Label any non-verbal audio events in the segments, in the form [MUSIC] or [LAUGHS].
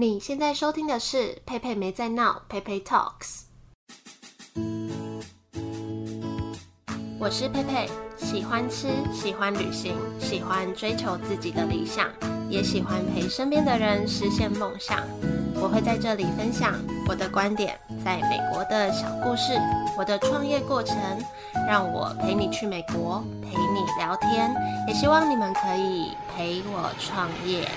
你现在收听的是佩佩没在闹，佩佩 Talks。我是佩佩，喜欢吃，喜欢旅行，喜欢追求自己的理想，也喜欢陪身边的人实现梦想。我会在这里分享我的观点，在美国的小故事，我的创业过程，让我陪你去美国，陪你聊天，也希望你们可以陪我创业。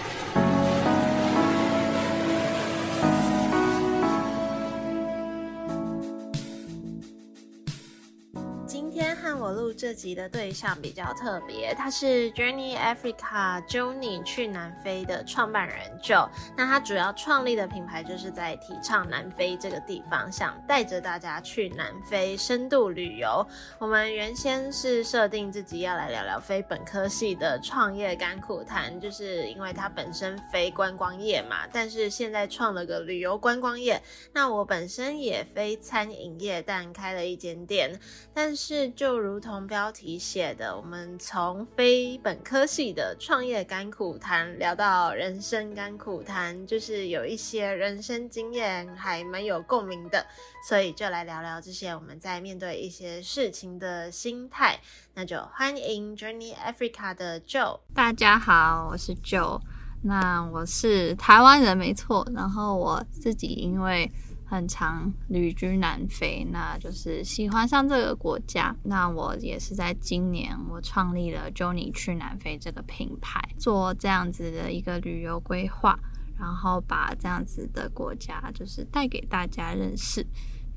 这集的对象比较特别，他是 Journey Africa Journey 去南非的创办人 Joe。那他主要创立的品牌就是在提倡南非这个地方，想带着大家去南非深度旅游。我们原先是设定自己要来聊聊非本科系的创业甘苦谈，就是因为他本身非观光业嘛，但是现在创了个旅游观光业。那我本身也非餐饮业，但开了一间店，但是就。如同标题写的，我们从非本科系的创业甘苦谈聊到人生甘苦谈，就是有一些人生经验还蛮有共鸣的，所以就来聊聊这些我们在面对一些事情的心态。那就欢迎 Journey Africa 的 Joe。大家好，我是 Joe。那我是台湾人没错，然后我自己因为。很常旅居南非，那就是喜欢上这个国家。那我也是在今年，我创立了 “Johnny 去南非这个品牌，做这样子的一个旅游规划，然后把这样子的国家就是带给大家认识。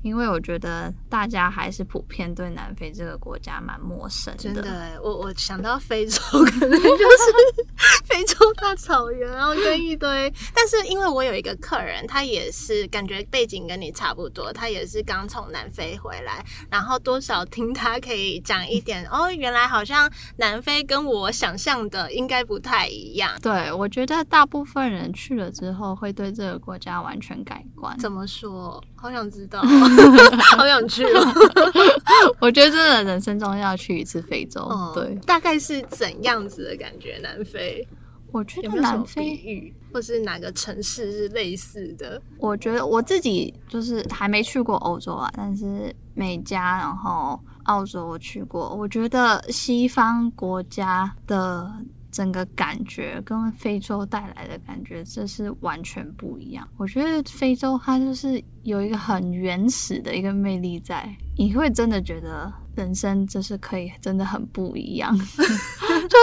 因为我觉得大家还是普遍对南非这个国家蛮陌生的。真的，我我想到非洲，[LAUGHS] 可能就是 [LAUGHS] 非洲大草原，然后跟一堆。但是因为我有一个客人，他也是感觉背景跟你差不多，他也是刚从南非回来，然后多少听他可以讲一点哦，原来好像南非跟我想象的应该不太一样。对，我觉得大部分人去了之后会对这个国家完全改观。怎么说？好想知道。好想去哦！[LAUGHS] 我觉得真的人生中要去一次非洲。嗯、对，大概是怎样子的感觉？南非？我觉得南非有有或是哪个城市是类似的？我觉得我自己就是还没去过欧洲啊，但是美加然后澳洲我去过。我觉得西方国家的。整个感觉跟非洲带来的感觉，这是完全不一样。我觉得非洲它就是有一个很原始的一个魅力在，你会真的觉得。人生就是可以真的很不一样，[LAUGHS]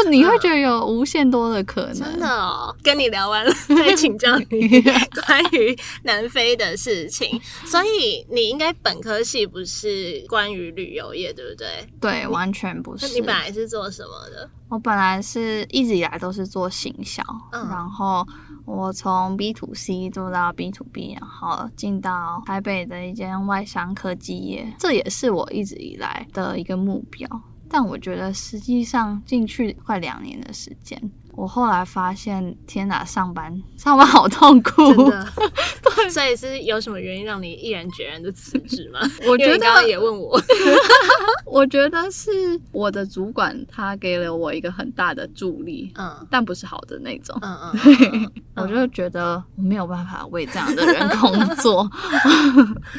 就你会觉得有无限多的可能。真的哦，跟你聊完了再请教你 [LAUGHS] 关于南非的事情。所以你应该本科系不是关于旅游业，对不对？对，完全不是。那你本来是做什么的？我本来是一直以来都是做行销，嗯，然后。我从 B to C 做到 B to B，然后进到台北的一间外商科技业，这也是我一直以来的一个目标。但我觉得实际上进去快两年的时间。我后来发现，天哪，上班上班好痛苦，真的。[LAUGHS] 对，所以是有什么原因让你毅然决然的辞职吗？[LAUGHS] 我觉得刚刚也问我，[LAUGHS] 我觉得是我的主管他给了我一个很大的助力，嗯，但不是好的那种，嗯嗯，对，我就觉得我没有办法为这样的人工作，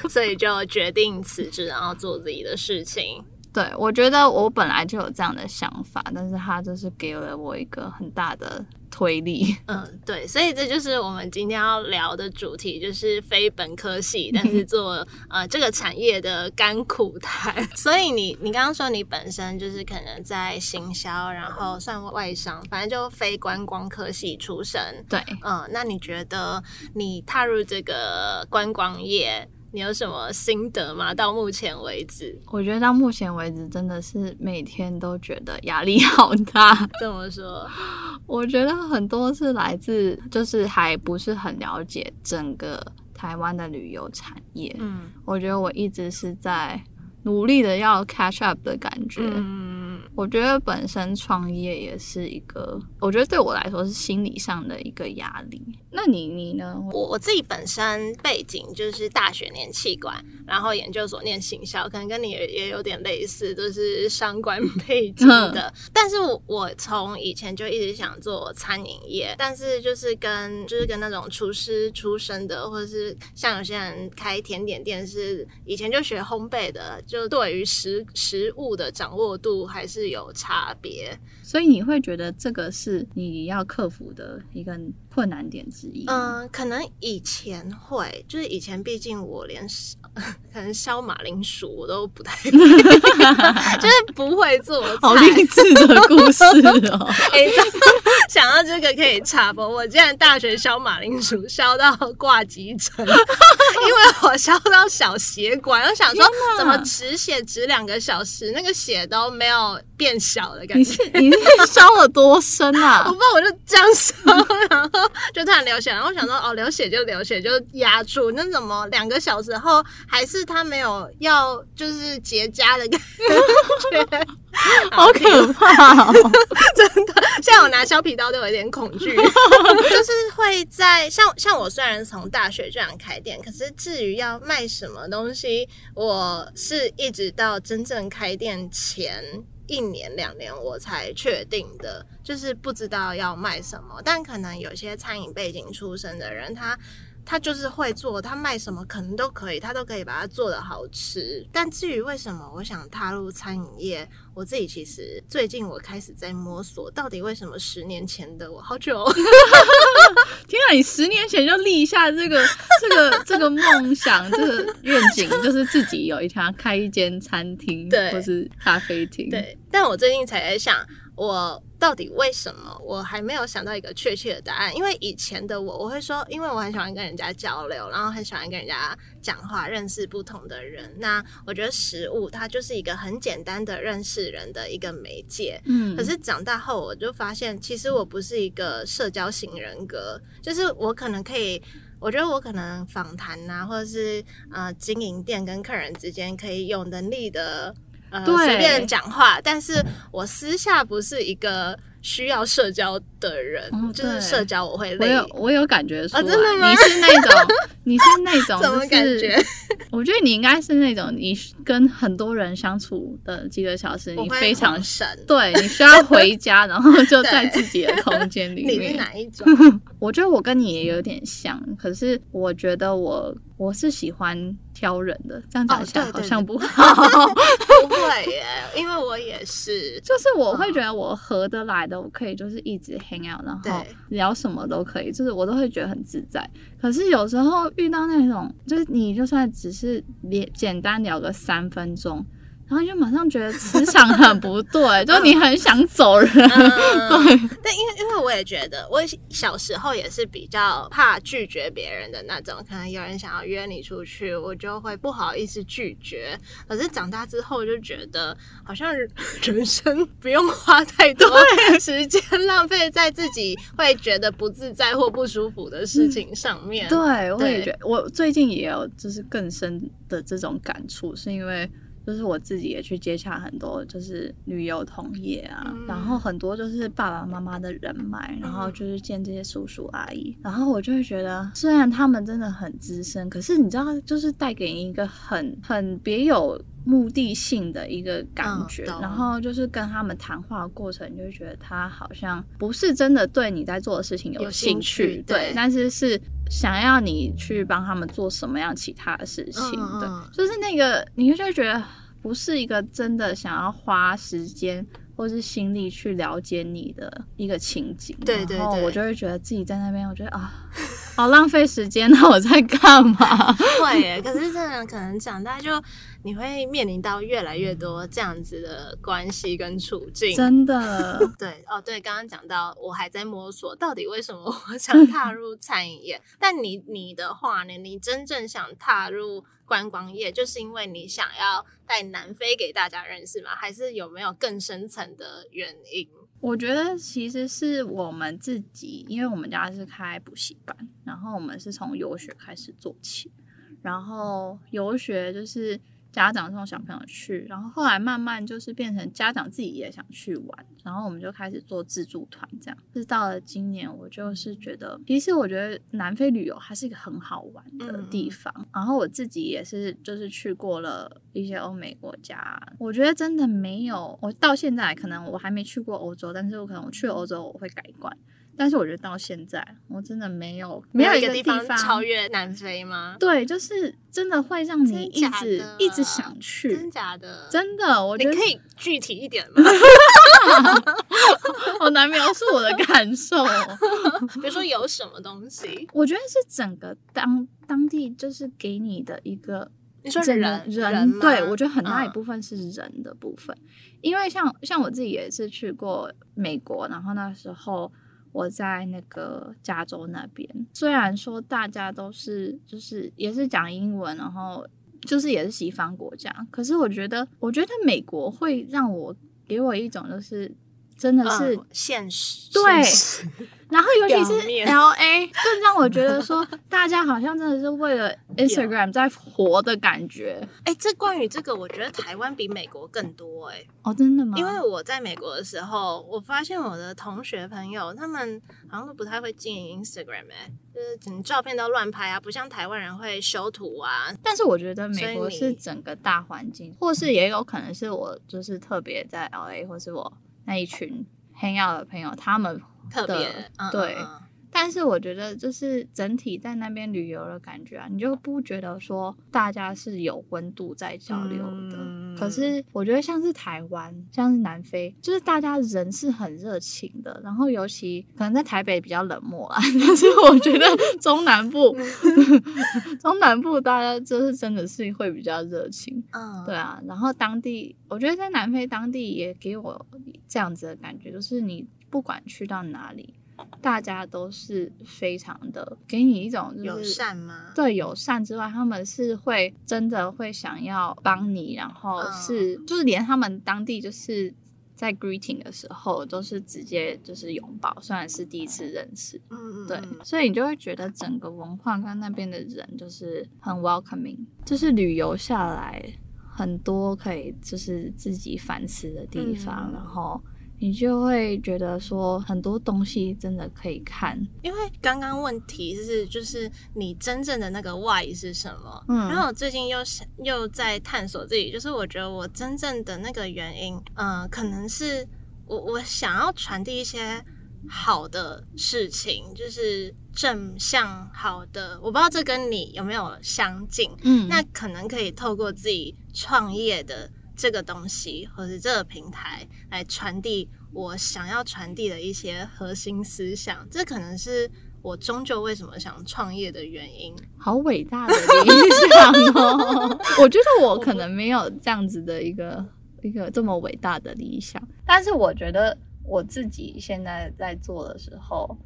所以就决定辞职，然后做自己的事情。对，我觉得我本来就有这样的想法，但是他就是给了我一个很大的推力。[LAUGHS] 嗯，对，所以这就是我们今天要聊的主题，就是非本科系，但是 [LAUGHS] 做呃这个产业的甘苦谈。[LAUGHS] 所以你你刚刚说你本身就是可能在行销，然后算外商，反正就非观光科系出身。对，嗯，那你觉得你踏入这个观光业？你有什么心得吗？到目前为止，我觉得到目前为止真的是每天都觉得压力 [LAUGHS] 好大。这么说，[LAUGHS] 我觉得很多是来自就是还不是很了解整个台湾的旅游产业。嗯，我觉得我一直是在努力的要 catch up 的感觉。嗯，我觉得本身创业也是一个，我觉得对我来说是心理上的一个压力。那你你呢？我我自己本身背景就是大学念气管，然后研究所念行销，可能跟你也也有点类似，都是商管背景的。嗯、但是我我从以前就一直想做餐饮业，但是就是跟就是跟那种厨师出身的，或者是像有些人开甜点店，是以前就学烘焙的，就对于食食物的掌握度还是有差别。所以你会觉得这个是你要克服的一个困难点之一？嗯，可能以前会，就是以前毕竟我连 [LAUGHS] 可能削马铃薯我都不太，[LAUGHS] 就是不会做菜。[LAUGHS] 好励志的故事哦！哎、欸，想到这个可以插播，我竟然大学削马铃薯削到挂急诊，因为我削到小血管，我想说怎么止血止两个小时，那个血都没有变小的感觉。你烧了多深啊？[LAUGHS] 我不知道，我就这样烧，[LAUGHS] 然后就突然流血，然后我想说哦，流血就流血，就压住。那怎么两个小时后还是他没有要就是结痂的感觉？[LAUGHS] 好可怕哦！真的，现在我拿削皮刀都有一点恐惧。就是会在像像我虽然从大学这样开店，可是至于要卖什么东西，我是一直到真正开店前。一年两年我才确定的，就是不知道要卖什么。但可能有些餐饮背景出身的人，他他就是会做，他卖什么可能都可以，他都可以把它做的好吃。但至于为什么我想踏入餐饮业，我自己其实最近我开始在摸索，到底为什么十年前的我好久、哦。[LAUGHS] 天啊！你十年前就立下这个这个这个梦想，这个愿景，就是自己有一天开一间餐厅，对，或是咖啡厅。对，但我最近才在想，我到底为什么？我还没有想到一个确切的答案。因为以前的我，我会说，因为我很喜欢跟人家交流，然后很喜欢跟人家讲话，认识不同的人。那我觉得食物它就是一个很简单的认识人的一个媒介。嗯，可是长大后，我就发现，其实我不是一个社交型人格，就是我可能可以，我觉得我可能访谈啊，或者是呃经营店跟客人之间可以有能力的。呃，随便讲话，但是我私下不是一个需要社交的人，哦、就是社交我会累。我有我有感觉真的吗？[LAUGHS] 你是那种，你是那种，怎么感觉？我觉得你应该是那种，你跟很多人相处的几个小时，你非常神。对，你需要回家，然后就在自己的空间 [LAUGHS] 里面。你是哪一种？[LAUGHS] 我觉得我跟你也有点像，可是我觉得我。我是喜欢挑人的，这样讲起来好像不好。哦、对对对不会耶，[LAUGHS] 因为我也是，就是我会觉得我合得来的，我可以就是一直 hang out，然后聊什么都可以，就是我都会觉得很自在。可是有时候遇到那种，就是你就算只是连简单聊个三分钟。然后就马上觉得磁场很不对，就你很想走人。嗯、对，但因为因为我也觉得，我小时候也是比较怕拒绝别人的那种，可能有人想要约你出去，我就会不好意思拒绝。可是长大之后就觉得，好像 [LAUGHS] 人生不用花太 [LAUGHS] 多时间浪费在自己会觉得不自在或不舒服的事情上面。对，我也觉得，我最近也有就是更深的这种感触，是因为。就是我自己也去接洽很多，就是旅游同业啊，嗯、然后很多就是爸爸妈妈的人脉，然后就是见这些叔叔阿姨，然后我就会觉得，虽然他们真的很资深，可是你知道，就是带给你一个很很别有目的性的一个感觉，嗯、然后就是跟他们谈话的过程，你就会觉得他好像不是真的对你在做的事情有兴趣，兴趣对，对，但是是。想要你去帮他们做什么样其他的事情，嗯、对，就是那个，你就会觉得不是一个真的想要花时间或是心力去了解你的一个情景。对对对，然后我就会觉得自己在那边，我觉得啊，好浪费时间，那我在干嘛？[LAUGHS] 会耶，可是真的可能长大就。你会面临到越来越多这样子的关系跟处境，真的。[LAUGHS] 对哦，对，刚刚讲到我还在摸索，到底为什么我 [LAUGHS] 想踏 [LAUGHS] 入餐饮业？但你你的话呢？你真正想踏入观光业，就是因为你想要带南非给大家认识吗？还是有没有更深层的原因？我觉得其实是我们自己，因为我们家是开补习班，然后我们是从游学开始做起，然后游学就是。家长送小朋友去，然后后来慢慢就是变成家长自己也想去玩，然后我们就开始做自助团，这样。是到了今年，我就是觉得，其实我觉得南非旅游还是一个很好玩的地方。嗯、然后我自己也是，就是去过了一些欧美国家，我觉得真的没有，我到现在可能我还没去过欧洲，但是我可能我去欧洲我会改观。但是我觉得到现在，我真的没有没有一个地方超越南非吗？对，就是真的会让你一直一直想去，真假的？真的，我觉得你可以具体一点吗？[LAUGHS] 好难描述我的感受。[LAUGHS] 比如说有什么东西？我觉得是整个当当地就是给你的一个，你说人人，人对，我觉得很大一部分是人的部分，嗯、因为像像我自己也是去过美国，然后那时候。我在那个加州那边，虽然说大家都是就是也是讲英文，然后就是也是西方国家，可是我觉得，我觉得美国会让我给我一种就是真的是、嗯、现实，对。现实 [LAUGHS] 然后，尤其是 LA，更让我觉得说，大家好像真的是为了 Instagram 在活的感觉。哎、欸，这关于这个，我觉得台湾比美国更多哎、欸。哦，真的吗？因为我在美国的时候，我发现我的同学朋友他们好像都不太会经营 Instagram 哎、欸，就是整照片都乱拍啊，不像台湾人会修图啊。但是我觉得美国是整个大环境，或是也有可能是我就是特别在 LA，或是我那一群 hang out 的朋友他们。特别对，嗯嗯嗯，但是我觉得就是整体在那边旅游的感觉啊，你就不觉得说大家是有温度在交流的。嗯、可是我觉得像是台湾，像是南非，就是大家人是很热情的。然后尤其可能在台北比较冷漠啊，[LAUGHS] 但是我觉得中南部，[LAUGHS] 中南部大家就是真的是会比较热情。嗯，对啊。然后当地，我觉得在南非当地也给我这样子的感觉，就是你。不管去到哪里，大家都是非常的给你一种、就是、友善吗？对，友善之外，他们是会真的会想要帮你，然后是、嗯、就是连他们当地就是在 greeting 的时候都是直接就是拥抱，虽然是第一次认识，嗯对，所以你就会觉得整个文化跟那边的人就是很 welcoming，就是旅游下来很多可以就是自己反思的地方，嗯、然后。你就会觉得说很多东西真的可以看，因为刚刚问题是就是你真正的那个 why 是什么？嗯，然后我最近又想又在探索自己，就是我觉得我真正的那个原因，嗯、呃，可能是我我想要传递一些好的事情，就是正向好的，我不知道这跟你有没有相近？嗯，那可能可以透过自己创业的。这个东西或者这个平台来传递我想要传递的一些核心思想，这可能是我终究为什么想创业的原因。好伟大的理想哦！[LAUGHS] 我觉得我可能没有这样子的一个一个这么伟大的理想，但是我觉得我自己现在在做的时候。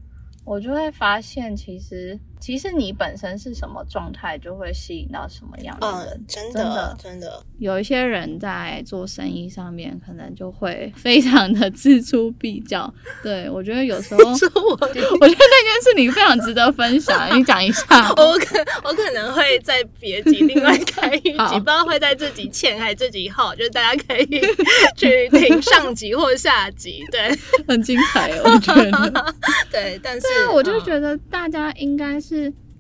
我就会发现，其实其实你本身是什么状态，就会吸引到什么样的人。嗯、真的，真的，有一些人在做生意上面，可能就会非常的锱铢必较。[LAUGHS] 对，我觉得有时候，我，我觉得那件事你非常值得分享，你讲一下。[LAUGHS] 我可我可能会在别集另外开一集，[LAUGHS] 不知道会在这集前还是这集后，就是大家可以去听上集或下集。对，很精彩，我觉得。对，但是。那我就觉得大家应该是，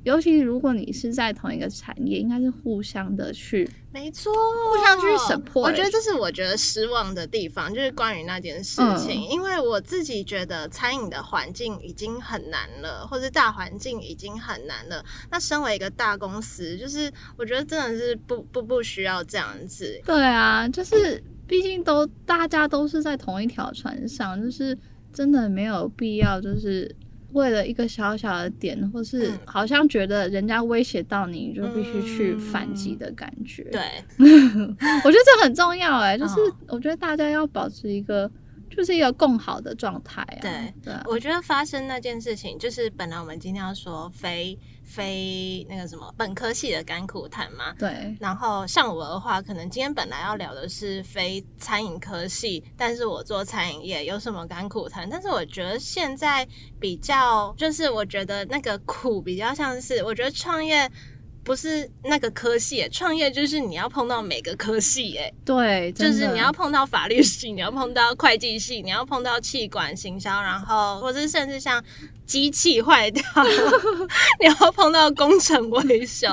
尤其如果你是在同一个产业，应该是互相的去，没错，互相去 support。我觉得这是我觉得失望的地方，就是关于那件事情，嗯、因为我自己觉得餐饮的环境已经很难了，或是大环境已经很难了。那身为一个大公司，就是我觉得真的是不不不需要这样子。对啊，就是毕竟都大家都是在同一条船上，就是真的没有必要就是。为了一个小小的点，或是好像觉得人家威胁到你，就必须去反击的感觉。对，[LAUGHS] 我觉得这很重要哎，就是我觉得大家要保持一个。就是一个更好的状态啊！对，对啊，我觉得发生那件事情，就是本来我们今天要说非非那个什么本科系的甘苦谈嘛。对。然后像我的话，可能今天本来要聊的是非餐饮科系，但是我做餐饮业有什么甘苦谈？但是我觉得现在比较，就是我觉得那个苦比较像是，我觉得创业。不是那个科系，创业就是你要碰到每个科系，哎，对，就是你要碰到法律系，你要碰到会计系，你要碰到气管行销，然后或者甚至像机器坏掉，[LAUGHS] 你要碰到工程维修。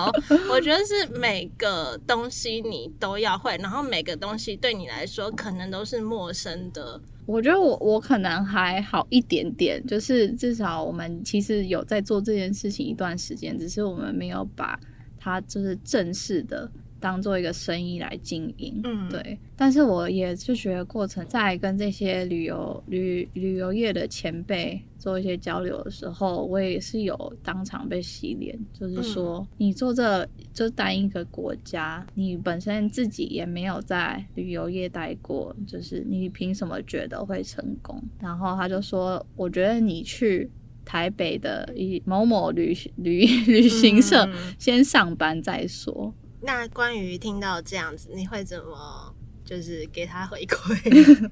我觉得是每个东西你都要会，然后每个东西对你来说可能都是陌生的。我觉得我我可能还好一点点，就是至少我们其实有在做这件事情一段时间，只是我们没有把它就是正式的当做一个生意来经营。嗯，对。但是我也就觉得过程在跟这些旅游旅旅游业的前辈做一些交流的时候，我也是有当场被洗脸，就是说你做这就单一个国家，你本身自己也没有在旅游业待过，就是你凭什么觉得会成功？然后他就说，我觉得你去台北的一某某旅旅旅行社先上班再说。那关于听到这样子，你会怎么？就是给他回馈，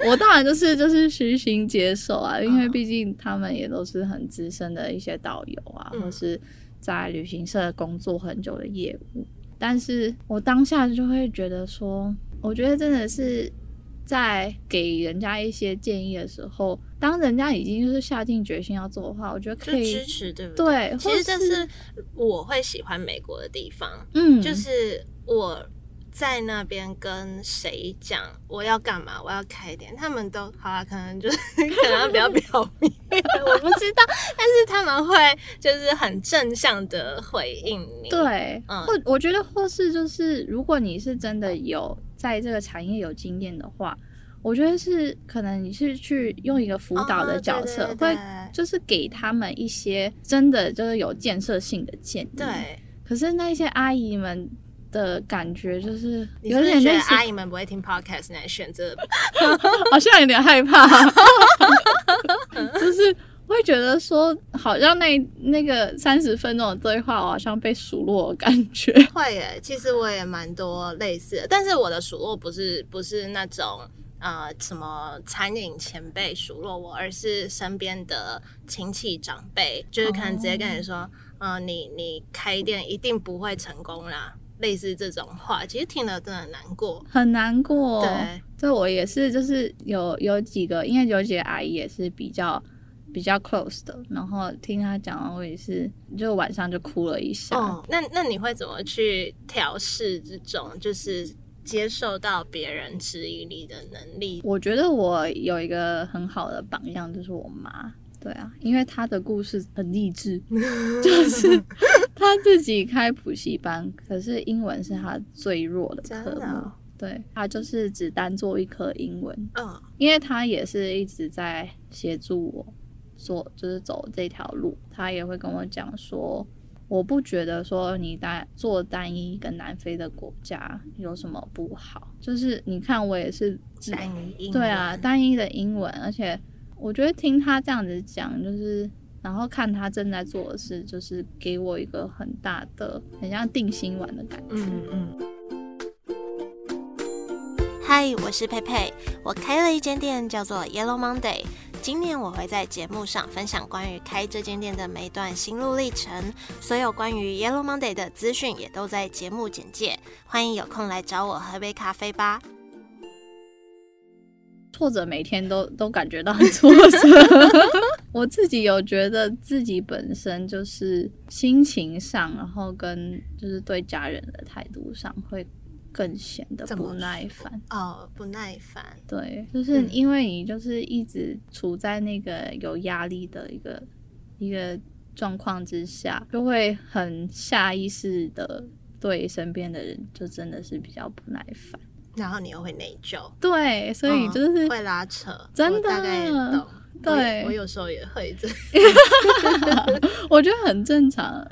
[LAUGHS] 我当然就是就是虚心接受啊，因为毕竟他们也都是很资深的一些导游啊，嗯、或是在旅行社工作很久的业务。但是我当下就会觉得说，我觉得真的是在给人家一些建议的时候，当人家已经就是下定决心要做的话，我觉得可以支持，对不对？对，其实这是我会喜欢美国的地方，嗯，就是我。在那边跟谁讲我要干嘛，我要开店，他们都好啊，可能就是可能比较 [LAUGHS] 表面，我不知道，但是他们会就是很正向的回应你。对，嗯，或我觉得或是就是，如果你是真的有在这个产业有经验的话，我觉得是可能你是去用一个辅导的角色，哦、对对对，会就是给他们一些真的就是有建设性的建议。对，可是那些阿姨们。的感觉就是有点觉得阿姨们不会听 podcast 来选择，[LAUGHS] 好像有点害怕，[LAUGHS] [LAUGHS] 就是会觉得说好像那那个三十分钟的对话，我好像被数落的感觉。[LAUGHS] 会耶，其实我也蛮多类似的，但是我的数落不是不是那种呃什么餐饮前辈数落我，而是身边的亲戚长辈，就是可能直接跟你说，嗯、你你开店一定不会成功啦。类似这种话，其实听了真的很难过，很难过。对，就我也是，就是有有几个，因为有几个阿姨也是比较比较 close 的，然后听他讲完，我也是就晚上就哭了一下。哦，那那你会怎么去调试这种，就是接受到别人质疑你的能力？我觉得我有一个很好的榜样，就是我妈。对啊，因为她的故事很励志，[LAUGHS] 就是她自己开补习班，可是英文是她最弱的科目。哦、对，他就是只单做一科英文。嗯，因为他也是一直在协助我做，就是走这条路。他也会跟我讲说，我不觉得说你单做单一一个南非的国家有什么不好。就是你看，我也是单一英文，对啊，单一的英文，而且。我觉得听他这样子讲，就是然后看他正在做的事，就是给我一个很大的、很像定心丸的感觉。嗯嗯。嗨，我是佩佩，我开了一间店，叫做 Yellow Monday。今年我会在节目上分享关于开这间店的每一段心路历程，所有关于 Yellow Monday 的资讯也都在节目简介。欢迎有空来找我喝杯咖啡吧。挫折每天都都感觉到很挫折，[LAUGHS] 我自己有觉得自己本身就是心情上，然后跟就是对家人的态度上会更显得不耐烦哦，不耐烦。对，就是因为你就是一直处在那个有压力的一个、嗯、一个状况之下，就会很下意识的对身边的人就真的是比较不耐烦。然后你又会内疚，对，所以就是、嗯、会拉扯，真的，大概懂。对，我，我有时候也会这 [LAUGHS] 我觉得很正常。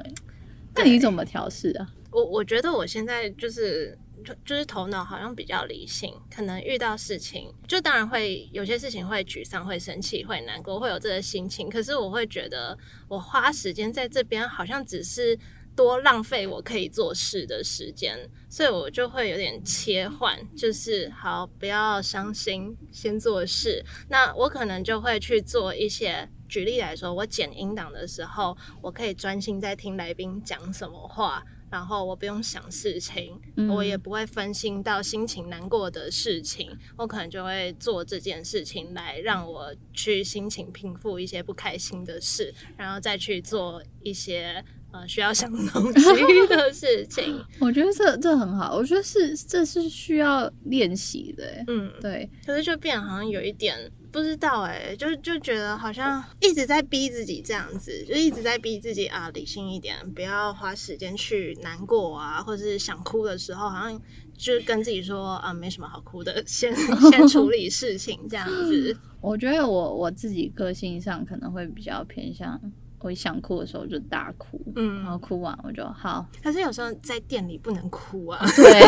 那你怎么调试啊？我我觉得我现在就是就是头脑好像比较理性，可能遇到事情就当然会有些事情会沮丧、会生气、会难过，会有这个心情。可是我会觉得我花时间在这边，好像只是。多浪费我可以做事的时间，所以我就会有点切换，就是好，不要伤心，先做事。那我可能就会去做一些，举例来说，我剪音档的时候，我可以专心在听来宾讲什么话，然后我不用想事情，嗯、我也不会分心到心情难过的事情，我可能就会做这件事情来让我去心情平复一些不开心的事，然后再去做一些呃需要想东西的事情。[LAUGHS] 我觉得这这很好，我觉得是这是需要练习的，嗯，对。可是就变好像有一点。不知道哎、欸，就就觉得好像一直在逼自己这样子，就一直在逼自己啊，理性一点，不要花时间去难过啊，或者是想哭的时候，好像就跟自己说啊，没什么好哭的，先 [LAUGHS] 先处理事情这样子。我觉得我我自己个性上可能会比较偏向。我一想哭的时候就大哭，嗯，然后哭完我就好。可是有时候在店里不能哭啊，对，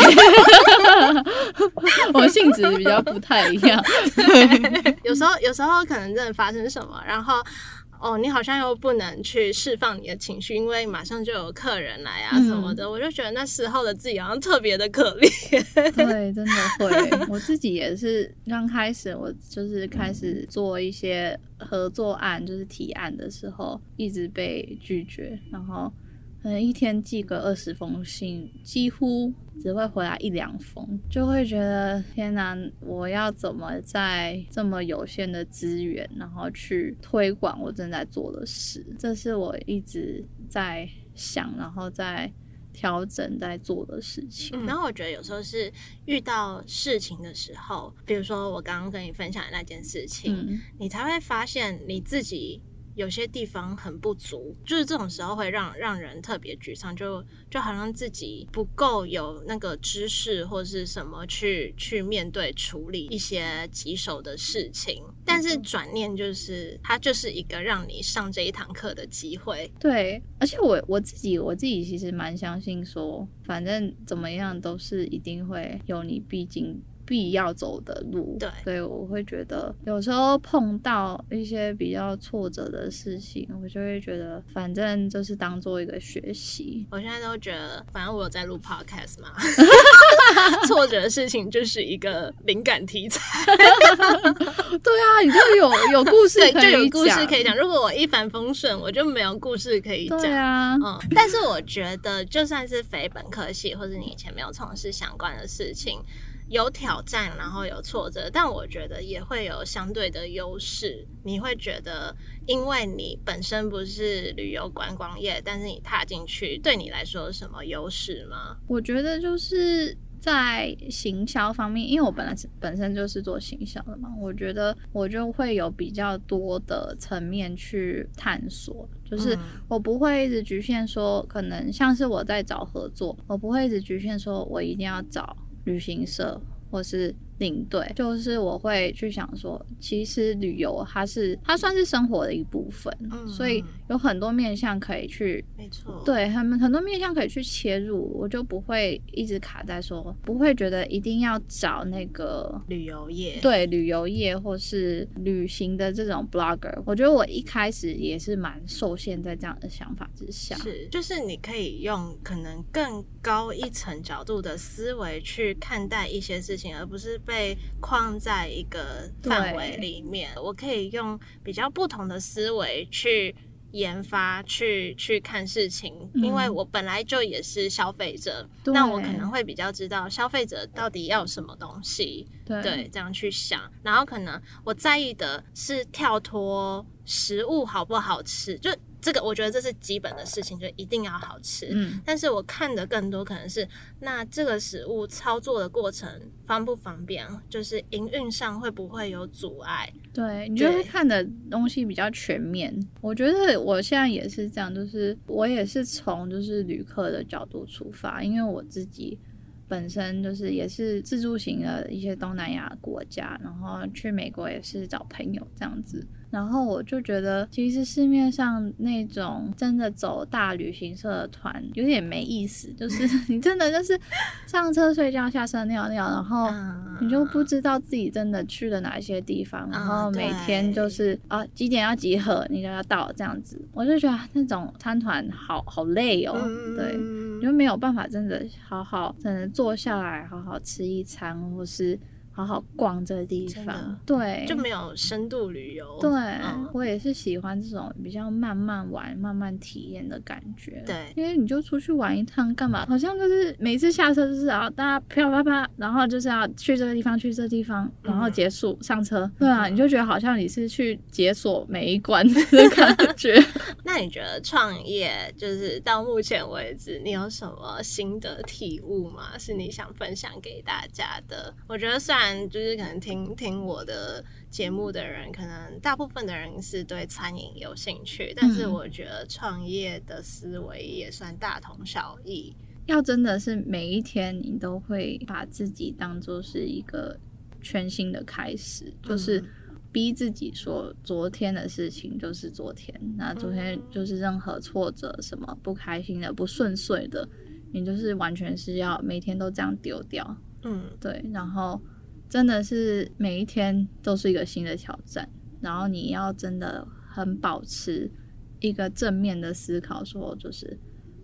[LAUGHS] 我性质比较不太一样。对，[LAUGHS] 有时候有时候可能真的发生什么，然后。哦，你好像又不能去释放你的情绪，因为马上就有客人来啊什么的，嗯、我就觉得那时候的自己好像特别的可怜。对，真的会。我自己也是刚开始，我就是开始做一些合作案，就是提案的时候，一直被拒绝，然后。可能一天寄个二十封信，几乎只会回来一两封，就会觉得天哪，我要怎么在这么有限的资源，然后去推广我正在做的事？这是我一直在想，然后在调整在做的事情。嗯，然后我觉得有时候是遇到事情的时候，比如说我刚刚跟你分享的那件事情，嗯，你才会发现你自己。有些地方很不足，就是这种时候会让让人特别沮丧，就就好像自己不够有那个知识或是什么去去面对处理一些棘手的事情。但是转念就是，它就是一个让你上这一堂课的机会。对，而且我我自己我自己其实蛮相信说，反正怎么样都是一定会有你毕竟。必要走的路，对，所以我会觉得有时候碰到一些比较挫折的事情，我就会觉得反正就是当做一个学习。我现在都觉得，反正我有在录 podcast 嘛，[LAUGHS] 挫折的事情就是一个灵感题材。[LAUGHS] 对啊，你就有有故事可以讲，就有故事可以讲。如果我一帆风顺，我就没有故事可以讲。对啊，嗯，但是我觉得，就算是非本科系，或者你以前没有从事相关的事情。有挑战，然后有挫折，但我觉得也会有相对的优势。你会觉得，因为你本身不是旅游观光业，但是你踏进去，对你来说有什么优势吗？我觉得就是在行销方面，因为我本来是本身就是做行销的嘛，我觉得我就会有比较多的层面去探索。就是我不会一直局限说，可能像是我在找合作，我不会一直局限说我一定要找。旅行社，或是领队，就是我会去想说，其实旅游它是它算是生活的一部分，嗯，所以有很多面向可以去，没错，对他们很多面向可以去切入，我就不会一直卡在说，不会觉得一定要找那个旅游业，对旅游业或是旅行的这种 blogger，我觉得我一开始也是蛮受限在这样的想法之下，是，就是你可以用可能更高一层角度的思维去看待一些事情，而不是。被框在一个范围里面，我可以用比较不同的思维去研发、去去看事情，嗯，因为我本来就也是消费者，那我可能会比较知道消费者到底要什么东西，对，对，这样去想，然后可能我在意的是跳脱食物好不好吃，就。这个我觉得这是基本的事情，就一定要好吃。嗯，但是我看的更多可能是，那这个食物操作的过程方不方便，就是营运上会不会有阻碍？对，你就是看的东西比较全面。我觉得我现在也是这样，就是我也是从就是旅客的角度出发，因为我自己本身就是也是自助型的一些东南亚国家，然后去美国也是找朋友这样子。然后我就觉得，其实市面上那种真的走大旅行社的团有点没意思，就是 [LAUGHS] 你真的就是上车睡觉，下车尿尿，然后你就不知道自己真的去了哪一些地方，然后每天就是啊几点要集合，你就要到这样子。我就觉得那种参团好好累哦，对，你就没有办法真的好好真的坐下来好好吃一餐，或是。好好逛这个地方，对，就没有深度旅游。对，嗯、我也是喜欢这种比较慢慢玩、慢慢体验的感觉。对，因为你就出去玩一趟干嘛？好像就是每次下车就是啊，大家啪啪啪，然后就是要去这个地方，去这个地方，然后结束、嗯、上车。对啊，你就觉得好像你是去解锁每一关的感 [LAUGHS] 觉。[LAUGHS] 那你觉得创业就是到目前为止，你有什么新的体悟吗？是你想分享给大家的？我觉得虽然就是可能听听我的节目的人，可能大部分的人是对餐饮有兴趣，但是我觉得创业的思维也算大同小异。要真的是每一天你都会把自己当做是一个全新的开始，就是。逼自己说，昨天的事情就是昨天，那昨天就是任何挫折、什么不开心的、不顺遂的，你就是完全是要每天都这样丢掉。嗯，对。然后真的是每一天都是一个新的挑战，然后你要真的很保持一个正面的思考，说就是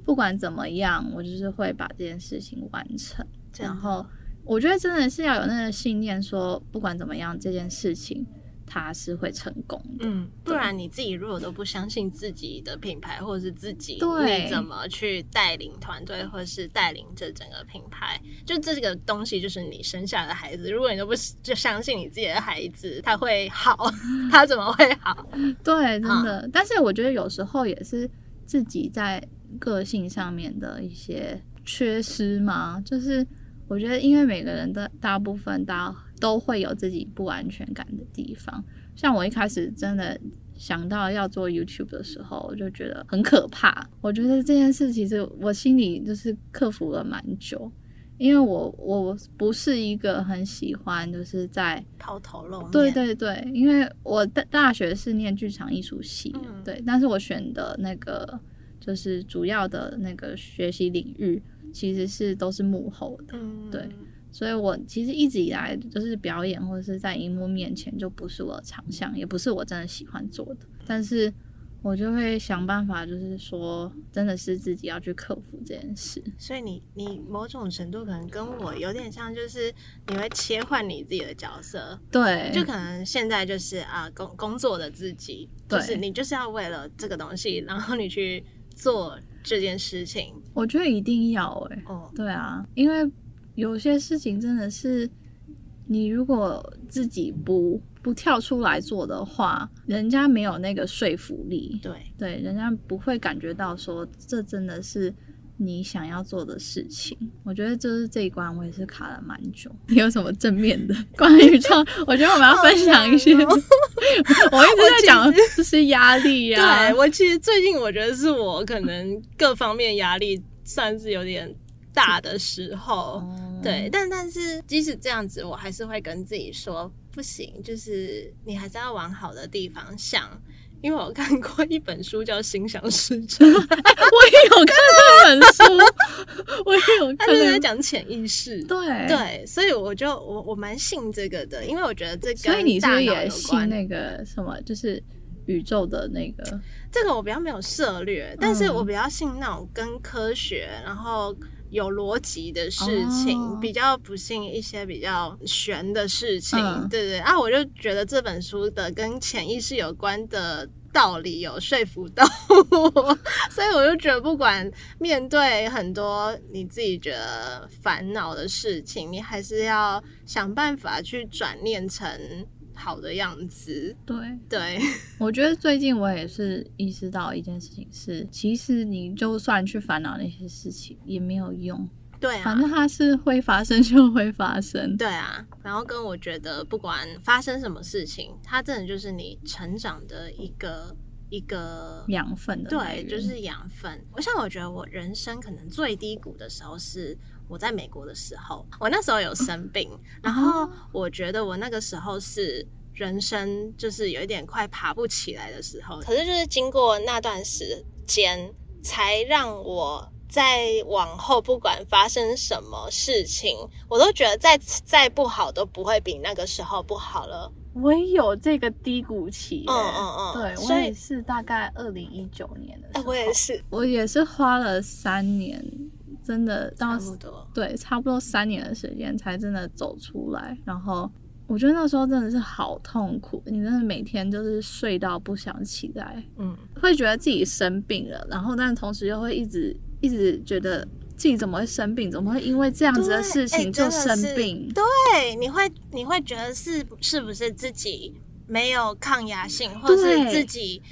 不管怎么样，我就是会把这件事情完成。然后我觉得真的是要有那个信念，说不管怎么样，这件事情。他是会成功的，嗯，不然你自己如果都不相信自己的品牌，或者是自己，对，你怎么去带领团队，或者是带领这整个品牌？就这个东西，就是你生下的孩子，如果你都不就相信你自己的孩子，他会好，[LAUGHS] 他怎么会好？[LAUGHS] 对，真的。嗯，但是我觉得有时候也是自己在个性上面的一些缺失嘛，就是我觉得，因为每个人的大部分大。都会有自己不安全感的地方。像我一开始真的想到要做 YouTube 的时候，我就觉得很可怕。我觉得这件事其实我心里就是克服了蛮久，因为我我不是一个很喜欢就是在抛头露面。对对对，因为我大大学是念剧场艺术系，嗯，对，但是我选的那个就是主要的那个学习领域其实是都是幕后的，嗯，对。所以，我其实一直以来就是表演或者是在荧幕面前，就不是我的长项，也不是我真的喜欢做的。但是我就会想办法，就是说，真的是自己要去克服这件事。所以你，你你某种程度可能跟我有点像，就是你会切换你自己的角色。对，就可能现在就是啊，工工作的自己，就是你就是要为了这个东西，然后你去做这件事情。我觉得一定要哎、欸，哦，对啊，因为。有些事情真的是，你如果自己不不跳出来做的话，人家没有那个说服力。对对，人家不会感觉到说这真的是你想要做的事情。我觉得就是这一关，我也是卡了蛮久。[LAUGHS] 你有什么正面的关于创？[LAUGHS] 我觉得我们要分享一些。我一直在讲就是压力呀、啊。对，我其实最近我觉得是我可能各方面压力算是有点大的时候。对，但但是即使这样子，我还是会跟自己说不行，就是你还是要往好的地方想。因为我看过一本书叫《心想事成》，[LAUGHS] 我也有看这本书，我也有看，他就是在讲潜意识。对对，所以我就我我蛮信这个的，因为我觉得这个。所以你是不是也信那个什么？就是宇宙的那个？这个我比较没有涉猎，但是我比较信那种跟科学，然后。有逻辑的事情，oh. 比较不信一些比较玄的事情，嗯、对对啊，我就觉得这本书的跟潜意识有关的道理有说服到我，[LAUGHS] 所以我就觉得不管面对很多你自己觉得烦恼的事情，你还是要想办法去转念成。好的样子，对对，[LAUGHS] 我觉得最近我也是意识到一件事情是，其实你就算去烦恼那些事情也没有用，对啊，反正它是会发生就会发生，对啊。然后跟我觉得不管发生什么事情，它真的就是你成长的一个一个养分的，对，就是养分。我像我觉得我人生可能最低谷的时候是。我在美国的时候，我那时候有生病，然后我觉得我那个时候是人生就是有一点快爬不起来的时候。可是就是经过那段时间，才让我在往后不管发生什么事情，我都觉得再再不好都不会比那个时候不好了。我也有这个低谷期，嗯嗯嗯，对，我也是大概二零一九年的时候，我也是，我也是花了三年。真的到差不多对，差不多三年的时间才真的走出来。然后我觉得那时候真的是好痛苦，你真的每天就是睡到不想起来，嗯，会觉得自己生病了，然后但同时又会一直一直觉得自己怎么会生病，怎么会因为这样子的事情就生病？对，你会你会觉得是是不是自己没有抗压性，或是自己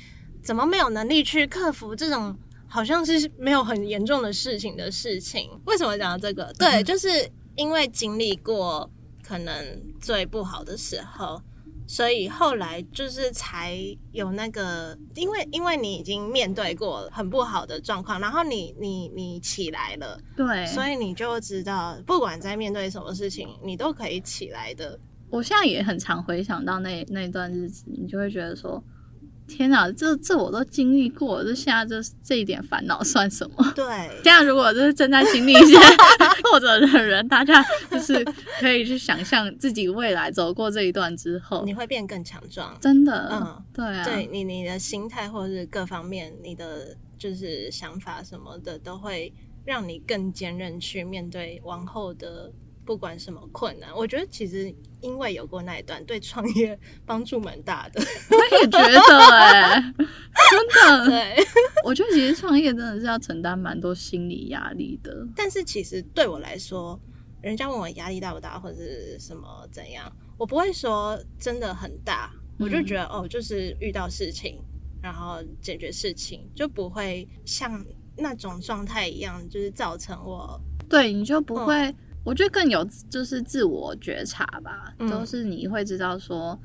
怎么没有能力去克服这种？好像是没有很严重的事情的事情，为什么讲到这个？对，就是因为经历过可能最不好的时候，所以后来就是才有那个，因为因为你已经面对过很不好的状况，然后你你你起来了，对，所以你就知道，不管在面对什么事情，你都可以起来的。我现在也很常回想到那那段日子，你就会觉得说。天哪，这这我都经历过这，现在这这一点烦恼算什么？对，[LAUGHS] 现在如果就是正在经历一些 [LAUGHS] 挫折的人，大家就是可以去想象自己未来走过这一段之后，你会变更强壮。真的，嗯，对啊，对你你的心态或者是各方面，你的就是想法什么的，都会让你更坚韧去面对往后的。不管什么困难，我觉得其实因为有过那一段，对创业帮助蛮大的。我也觉得哎、欸，真的。[LAUGHS] 对，我觉得其实创业真的是要承担蛮多心理压力的。但是其实对我来说，人家问我压力大不大，或者是什么怎样，我不会说真的很大，我就觉得、嗯、哦，就是遇到事情，然后解决事情，就不会像那种状态一样，就是造成我对你就不会。嗯我觉得更有就是自我觉察吧，嗯、都是你会知道说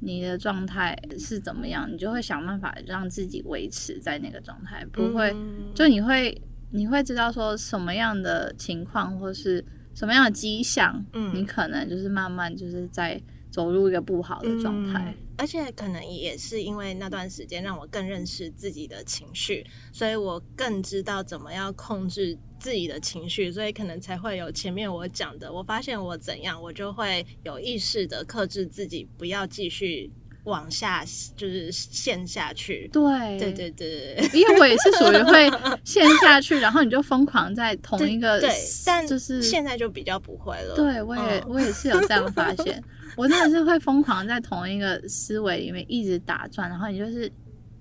你的状态是怎么样，你就会想办法让自己维持在那个状态，不会、嗯、就你会你会知道说什么样的情况或是什么样的迹象，嗯，你可能就是慢慢就是在走入一个不好的状态。嗯而且可能也是因为那段时间让我更认识自己的情绪，所以我更知道怎么样控制自己的情绪，所以可能才会有前面我讲的。我发现我怎样，我就会有意识的克制自己，不要继续往下就是陷下去。对对对对，因为我也是属于会 [LAUGHS] 陷下去，然后你就疯狂在同一个对，但就是现在就比较不会了。对，我也、嗯、我也是有这样发现。我真的是会疯狂在同一个思维里面一直打转，然后你就是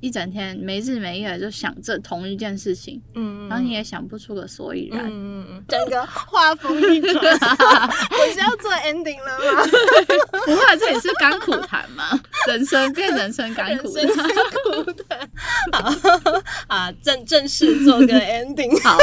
一整天没日没夜就想这同一件事情，嗯，然后你也想不出个所以然，嗯嗯，整个画风一转，[LAUGHS] 我是要做 ending 了吗？不会，这也是甘苦谈嘛，人生变人生甘苦谈，苦谈，好啊，正正式做个 ending，好。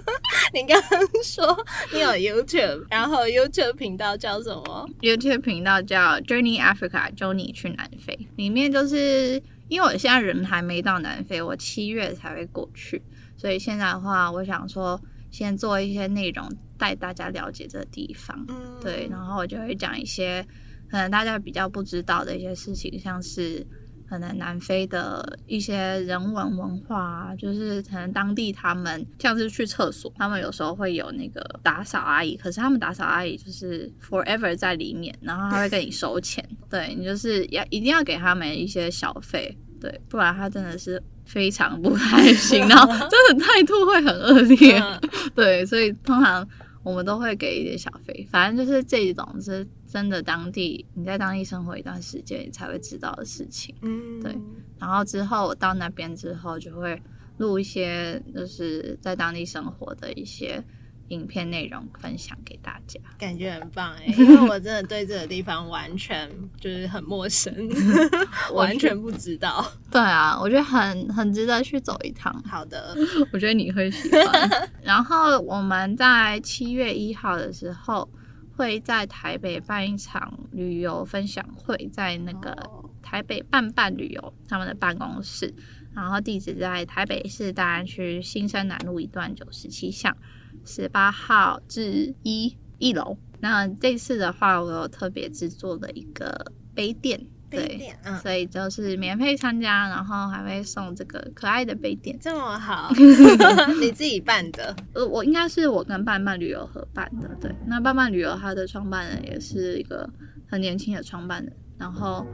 [LAUGHS] 你刚刚说你有 YouTube，然后 YouTube 频道叫什么？YouTube 频道叫 Journey Africa，Journey 去南非。里面就是因为我现在人还没到南非，我七月才会过去，所以现在的话，我想说先做一些内容带大家了解这个地方。嗯，对，然后我就会讲一些可能大家比较不知道的一些事情，像是。可能南非的一些人文文化啊，就是可能当地他们像是去厕所，他们有时候会有那个打扫阿姨，可是他们打扫阿姨就是 forever 在里面，然后他会跟你收钱，对，你就是要一定要给他们一些小费，对，不然他真的是非常不开心，然后真的态度会很恶劣，[LAUGHS] 对，所以通常我们都会给一点小费，反正就是这种是。真的，当地你在当地生活一段时间，你才会知道的事情。嗯，对。然后之后我到那边之后，就会录一些就是在当地生活的一些影片内容分享给大家。感觉很棒哎，因为我真的对这个地方完全就是很陌生，[LAUGHS] 完全不知道。对啊，我觉得很很值得去走一趟。好的，[LAUGHS] 我觉得你会喜欢。[LAUGHS] 然后我们在七月一号的时候。会在台北办一场旅游分享会，在那个台北办办旅游他们的办公室，然后地址在台北市大安区新生南路一段九十七巷十八号至一一楼。那这次的话，我有特别制作了一个杯垫。对，嗯，所以就是免费参加，然后还会送这个可爱的杯垫，这么好，[LAUGHS] 你自己办的？呃，我应该是我跟伴伴旅游合办的，对。那伴伴旅游它的创办人也是一个很年轻的创办人，然后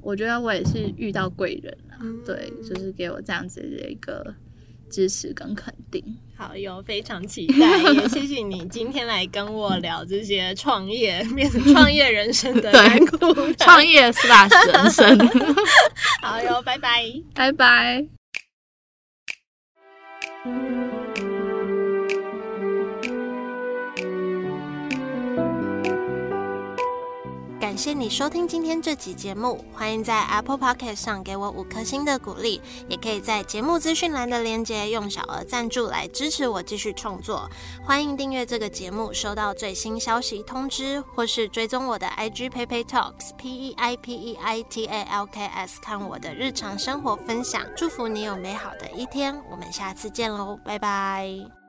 我觉得我也是遇到贵人了，对，就是给我这样子的一个支持跟肯定。好哟，非常期待，也谢谢你今天来跟我聊这些创业、面创业人生的 [LAUGHS] 创业 slash [LAUGHS] 人生。好哟，拜拜，拜拜。谢谢你收听今天这集节目，欢迎在 Apple Podcast 上给我五颗星的鼓励，也可以在节目资讯栏的链接用小额赞助来支持我继续创作。欢迎订阅这个节目，收到最新消息通知，或是追踪我的 IG Peipei Talks P E I P E I T A L K S，看我的日常生活分享。祝福你有美好的一天，我们下次见喽，拜拜。